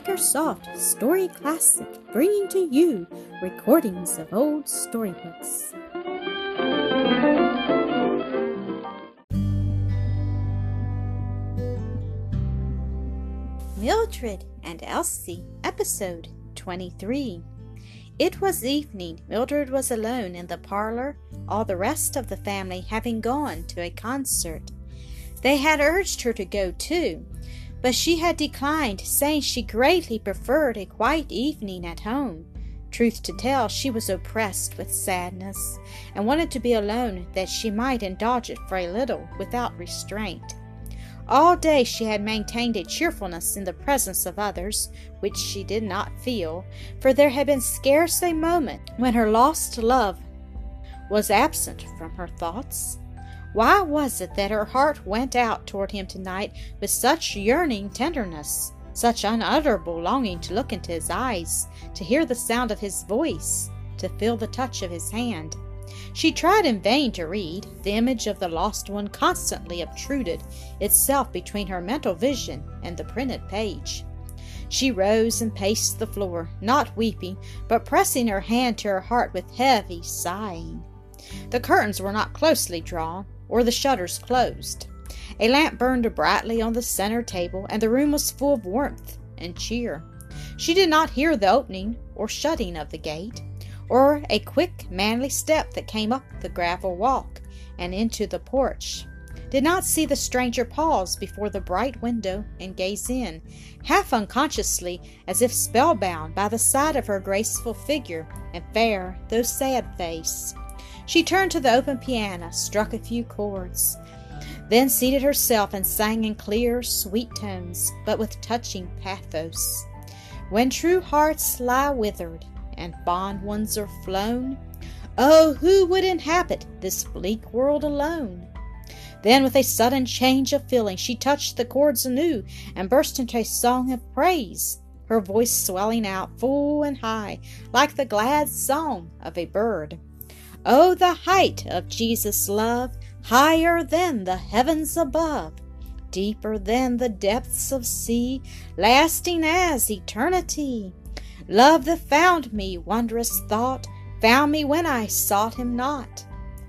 Makersoft Story Classic, bringing to you recordings of old storybooks. Mildred and Elsie, episode 23. It was evening. Mildred was alone in the parlor, all the rest of the family having gone to a concert. They had urged her to go too, but she had declined, saying she greatly preferred a quiet evening at home. Truth to tell, she was oppressed with sadness, and wanted to be alone that she might indulge it for a little without restraint. All day she had maintained a cheerfulness in the presence of others, which she did not feel, for there had been scarce a moment when her lost love was absent from her thoughts. Why was it that her heart went out toward him tonight with such yearning tenderness, such unutterable longing to look into his eyes, to hear the sound of his voice, to feel the touch of his hand? She tried in vain to read. The image of the lost one constantly obtruded itself between her mental vision and the printed page. She rose and paced the floor, not weeping, but pressing her hand to her heart with heavy sighing. The curtains were not closely drawn, or the shutters closed. A lamp burned brightly on the center table, and the room was full of warmth and cheer. She did not hear the opening or shutting of the gate, or a quick, manly step that came up the gravel walk and into the porch. Did not see the stranger pause before the bright window and gaze in, half unconsciously, as if spellbound by the sight of her graceful figure and fair, though sad face. She turned to the open piano, struck a few chords, then seated herself and sang in clear, sweet tones, but with touching pathos. When true hearts lie withered and fond ones are flown, oh, who would inhabit this bleak world alone? Then, with a sudden change of feeling, she touched the chords anew and burst into a song of praise, her voice swelling out full and high, like the glad song of a bird. Oh, the height of Jesus' love, higher than the heavens above, deeper than the depths of sea, lasting as eternity. Love that found me, wondrous thought, found me when I sought him not.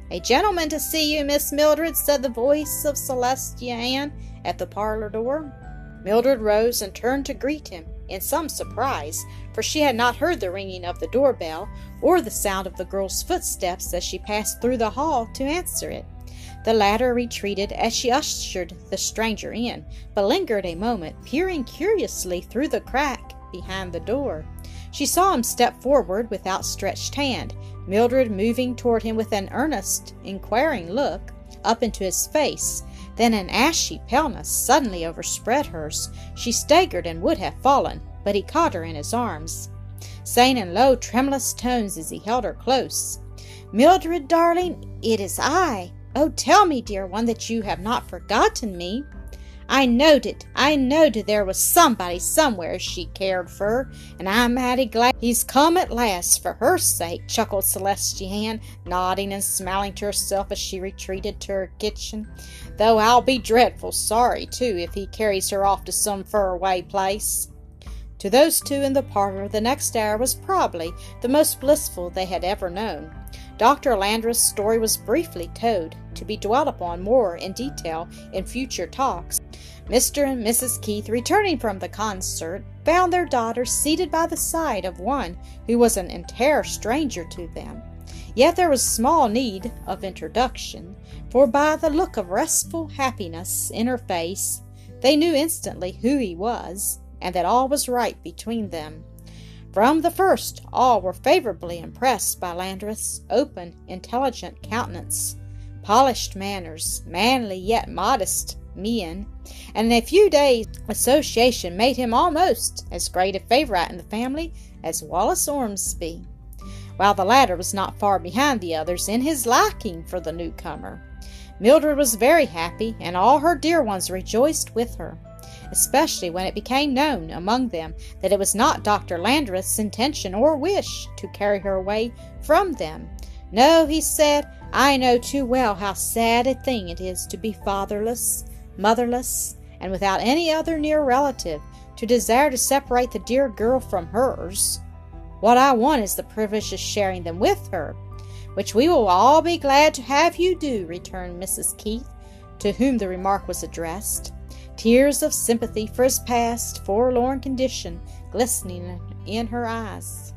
A gentleman to see you, Miss Mildred, said the voice of Celestia Ann at the parlor door. Mildred rose and turned to greet him in some surprise, for she had not heard the ringing of the doorbell or the sound of the girl's footsteps as she passed through the hall to answer it. The latter retreated as she ushered the stranger in, but lingered a moment, peering curiously through the crack behind the door. She saw him step forward with outstretched hand, Mildred moving toward him with an earnest, inquiring look up into his face, then an ashy paleness suddenly overspread hers. She staggered and would have fallen, but he caught her in his arms, saying in low, tremulous tones as he held her close, Mildred, darling, it is I. Oh, tell me, dear one, that you have not forgotten me. I knowed it. I knowed there was somebody somewhere she cared for, and I'm mighty glad he's come at last for her sake, chuckled Celestia Ann, nodding and smiling to herself as she retreated to her kitchen. Though I'll be dreadful sorry, too, if he carries her off to some far-away place. To those two in the parlor, the next hour was probably the most blissful they had ever known. Dr. Landreth's story was briefly told, to be dwelt upon more in detail in future talks. Mr. and Mrs. Keith, returning from the concert, found their daughter seated by the side of one who was an entire stranger to them. Yet there was small need of introduction, for by the look of restful happiness in her face, they knew instantly who he was, and that all was right between them. From the first, all were favorably impressed by Landreth's open, intelligent countenance, polished manners, manly yet modest mien, and in a few days' association made him almost as great a favorite in the family as Wallace Ormsby, while the latter was not far behind the others in his liking for the newcomer. Mildred was very happy, and all her dear ones rejoiced with her especially when it became known among them that it was not Dr. Landreth's intention or wish to carry her away from them. No, he said, I know too well how sad a thing it is to be fatherless, motherless, and without any other near relative to desire to separate the dear girl from hers. What I want is the privilege of sharing them with her, which we will all be glad to have you do, returned Mrs. Keith, to whom the remark was addressed, tears of sympathy for his past, forlorn condition glistening in her eyes.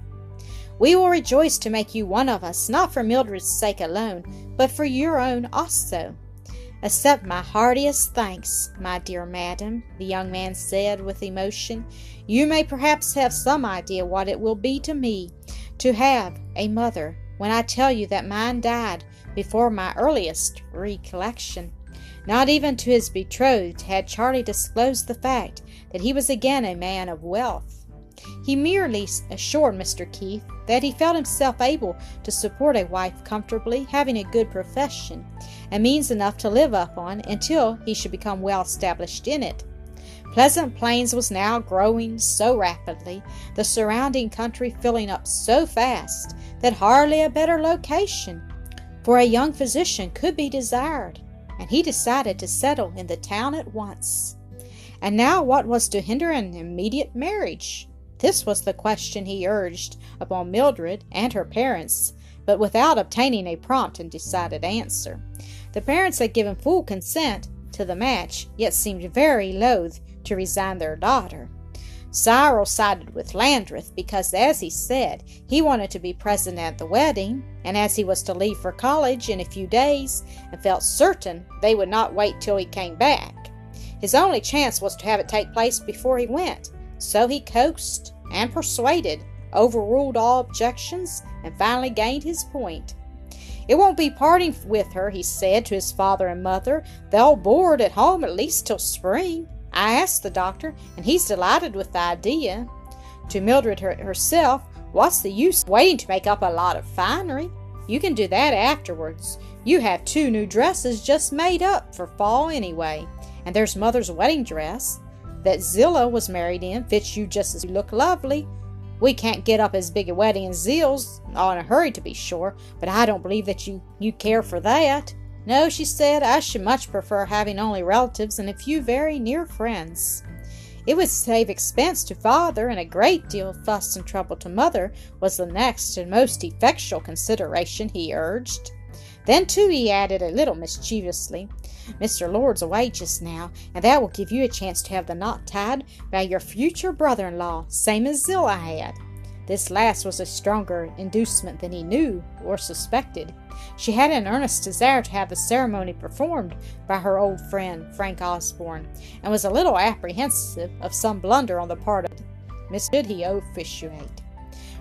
We will rejoice to make you one of us, not for Mildred's sake alone, but for your own also. Accept my heartiest thanks, my dear madam, the young man said with emotion. You may perhaps have some idea what it will be to me to have a mother when I tell you that mine died before my earliest recollection. Not even to his betrothed had Charlie disclosed the fact that he was again a man of wealth. He merely assured Mr. Keith that he felt himself able to support a wife comfortably, having a good profession, and means enough to live upon until he should become well established in it. Pleasant Plains was now growing so rapidly, the surrounding country filling up so fast, that hardly a better location for a young physician could be desired, and he decided to settle in the town at once. And now, what was to hinder an immediate marriage? This was the question he urged upon Mildred and her parents, but without obtaining a prompt and decided answer. The parents had given full consent to the match, yet seemed very loath to resign their daughter. Cyril sided with Landreth because, as he said, he wanted to be present at the wedding, and as he was to leave for college in a few days, and felt certain they would not wait till he came back, his only chance was to have it take place before he went. So he coaxed and persuaded, overruled all objections, and finally gained his point. It won't be parting with her, he said to his father and mother. They'll board at home at least till spring. I asked the doctor, and he's delighted with the idea. To Mildred her herself, what's the use waiting to make up a lot of finery? You can do that afterwards. You have two new dresses just made up for fall anyway, and there's mother's wedding dress that Zillah was married in fits you just as you look lovely. We can't get up as big a wedding as Zill's, all in a hurry to be sure, but I don't believe that you, you care for that. No, she said, I should much prefer having only relatives and a few very near friends. It would save expense to father and a great deal of fuss and trouble to mother, was the next and most effectual consideration he urged. Then, too, he added a little mischievously, Mr. Lord's away just now, and that will give you a chance to have the knot tied by your future brother in law, same as Zillah had. This last was a stronger inducement than he knew or suspected. She had an earnest desire to have the ceremony performed by her old friend Frank Osborne, and was a little apprehensive of some blunder on the part of Miss he officiate.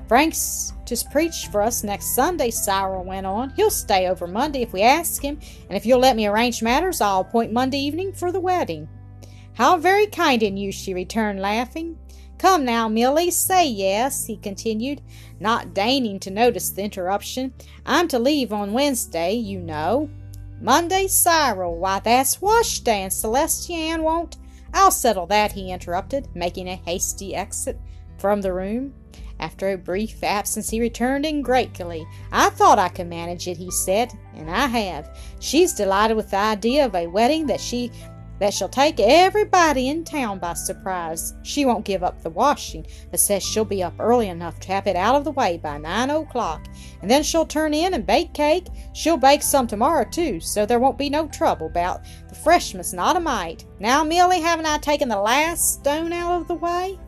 Frank's to preach for us next Sunday, Cyril went on. He'll stay over Monday if we ask him, and if you'll let me arrange matters, I'll appoint Monday evening for the wedding. How very kind in you, she returned, laughing. Come now, Milly, say yes, he continued, not deigning to notice the interruption. I'm to leave on Wednesday, you know. Monday, Cyril, why that's wash day, and Celestia Ann won't. I'll settle that, he interrupted, making a hasty exit from the room. After a brief absence, he returned in great glee. I thought I could manage it, he said, and I have. She's delighted with the idea of a wedding that she that shall take everybody in town by surprise. She won't give up the washing, but says she'll be up early enough to have it out of the way by nine o'clock, and then she'll turn in and bake cake. She'll bake some tomorrow too, so there won't be no trouble about the freshness, not a mite. Now, Milly, haven't I taken the last stone out of the way?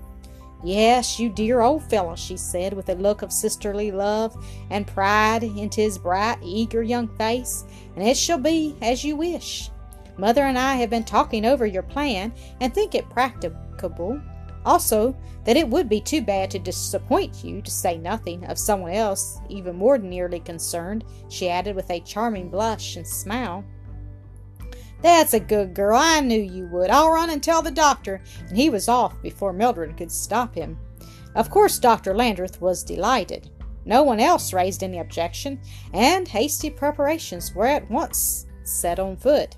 Yes, you dear old fellow, she said, with a look of sisterly love and pride into his bright, eager young face, and it shall be as you wish. Mother and I have been talking over your plan and think it practicable. Also, that it would be too bad to disappoint you, to say nothing of someone else even more nearly concerned, she added with a charming blush and smile. That's a good girl. I knew you would. I'll run and tell the doctor. And he was off before Mildred could stop him. Of course, Dr. Landreth was delighted. No one else raised any objection, and hasty preparations were at once set on foot.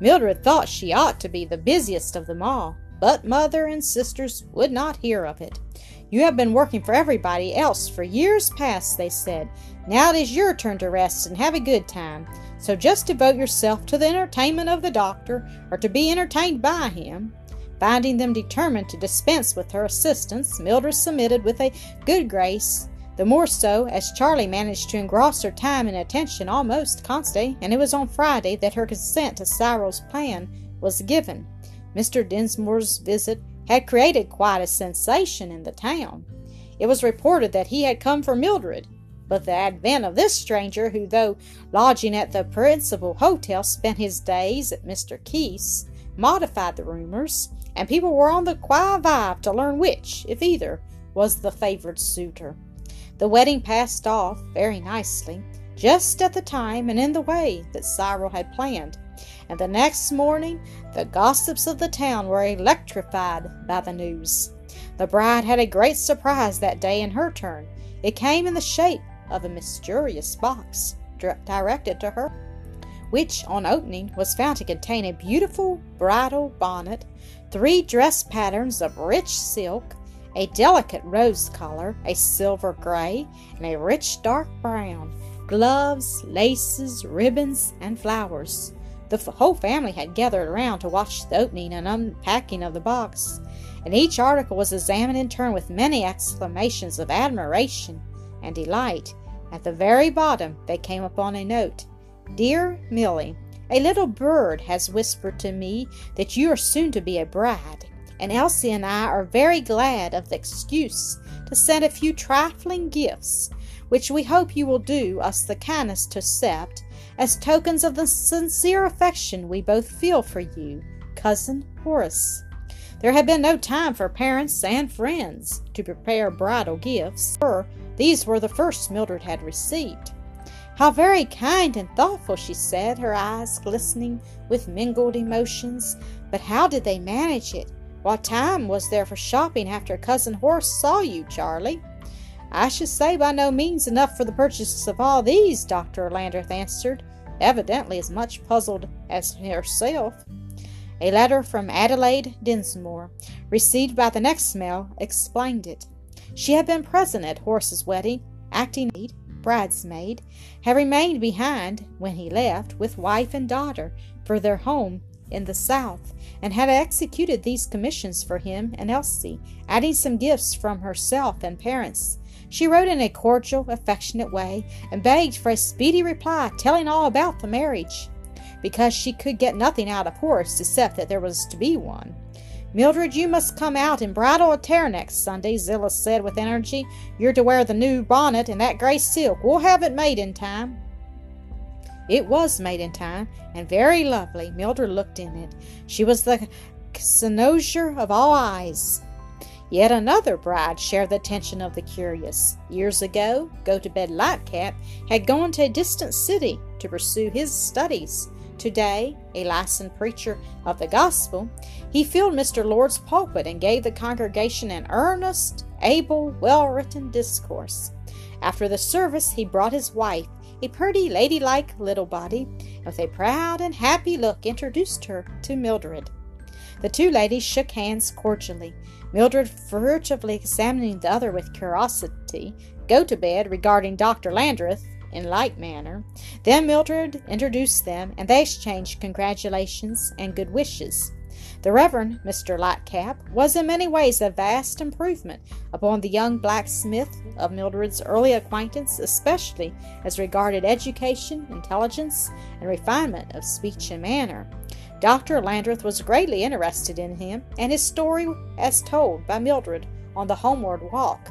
Mildred thought she ought to be the busiest of them all, but mother and sisters would not hear of it. You have been working for everybody else for years past, they said. Now it is your turn to rest and have a good time. So just devote yourself to the entertainment of the doctor, or to be entertained by him. Finding them determined to dispense with her assistance, Mildred submitted with a good grace, the more so as Charlie managed to engross her time and attention almost constantly, and it was on Friday that her consent to Cyril's plan was given. Mr. Dinsmore's visit had created quite a sensation in the town. It was reported that he had come for Mildred, but the advent of this stranger, who, though lodging at the principal hotel, spent his days at Mr. Keith's, modified the rumors, and people were on the qui vive to learn which, if either, was the favored suitor. The wedding passed off very nicely, just at the time and in the way that Cyril had planned, and the next morning the gossips of the town were electrified by the news. The bride had a great surprise that day in her turn. It came in the shape of a mysterious box directed to her, which, on opening, was found to contain a beautiful bridal bonnet, three dress patterns of rich silk, a delicate rose color, a silver gray, and a rich dark brown, gloves, laces, ribbons, and flowers. The whole family had gathered around to watch the opening and unpacking of the box, and each article was examined in turn with many exclamations of admiration and delight. At the very bottom they came upon a note Dear Milly, a little bird has whispered to me that you are soon to be a bride, and Elsie and I are very glad of the excuse to send a few trifling gifts, which we hope you will do us the kindness to accept as tokens of the sincere affection we both feel for you, Cousin Horace. There had been no time for parents and friends to prepare bridal gifts, for these were the first Mildred had received. How very kind and thoughtful, she said, her eyes glistening with mingled emotions. But how did they manage it? What time was there for shopping after Cousin Horace saw you, Charlie? I should say by no means enough for the purchase of all these, Dr. Landreth answered, evidently as much puzzled as herself. A letter from Adelaide Dinsmore, received by the next mail, explained it. She had been present at Horace's wedding, acting maid, bridesmaid, had remained behind, when he left, with wife and daughter, for their home in the South, and had executed these commissions for him and Elsie, adding some gifts from herself and parents. She wrote in a cordial, affectionate way, and begged for a speedy reply, telling all about the marriage, because she could get nothing out of Horace except that there was to be one. Mildred, you must come out in bridal attire next Sunday, Zillah said with energy. You're to wear the new bonnet and that gray silk. We'll have it made in time. It was made in time, and very lovely. Mildred looked in it. She was the cynosure of all eyes. Yet another bride shared the attention of the curious. Years ago, Gotobed Lightcap had gone to a distant city to pursue his studies. Today, a licensed preacher of the gospel, he filled Mr. Lord's pulpit and gave the congregation an earnest, able, well written discourse. After the service, he brought his wife, a pretty, ladylike little body, with a proud and happy look introduced her to Mildred. The two ladies shook hands cordially. Mildred furtively examining the other with curiosity, Gotobed regarding Dr. Landreth in like manner. Then Mildred introduced them, and they exchanged congratulations and good wishes. The Reverend Mr. Lightcap was in many ways a vast improvement upon the young blacksmith of Mildred's early acquaintance, especially as regarded education, intelligence, and refinement of speech and manner. Dr. Landreth was greatly interested in him and his story as told by Mildred on the homeward walk,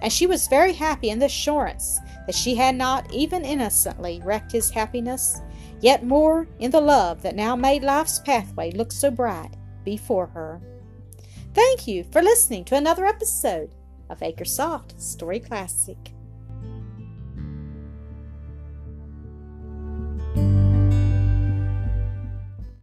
and she was very happy in the assurance that she had not even innocently wrecked his happiness, yet more in the love that now made life's pathway look so bright before her. Thank you for listening to another episode of Acresoft Story Classic.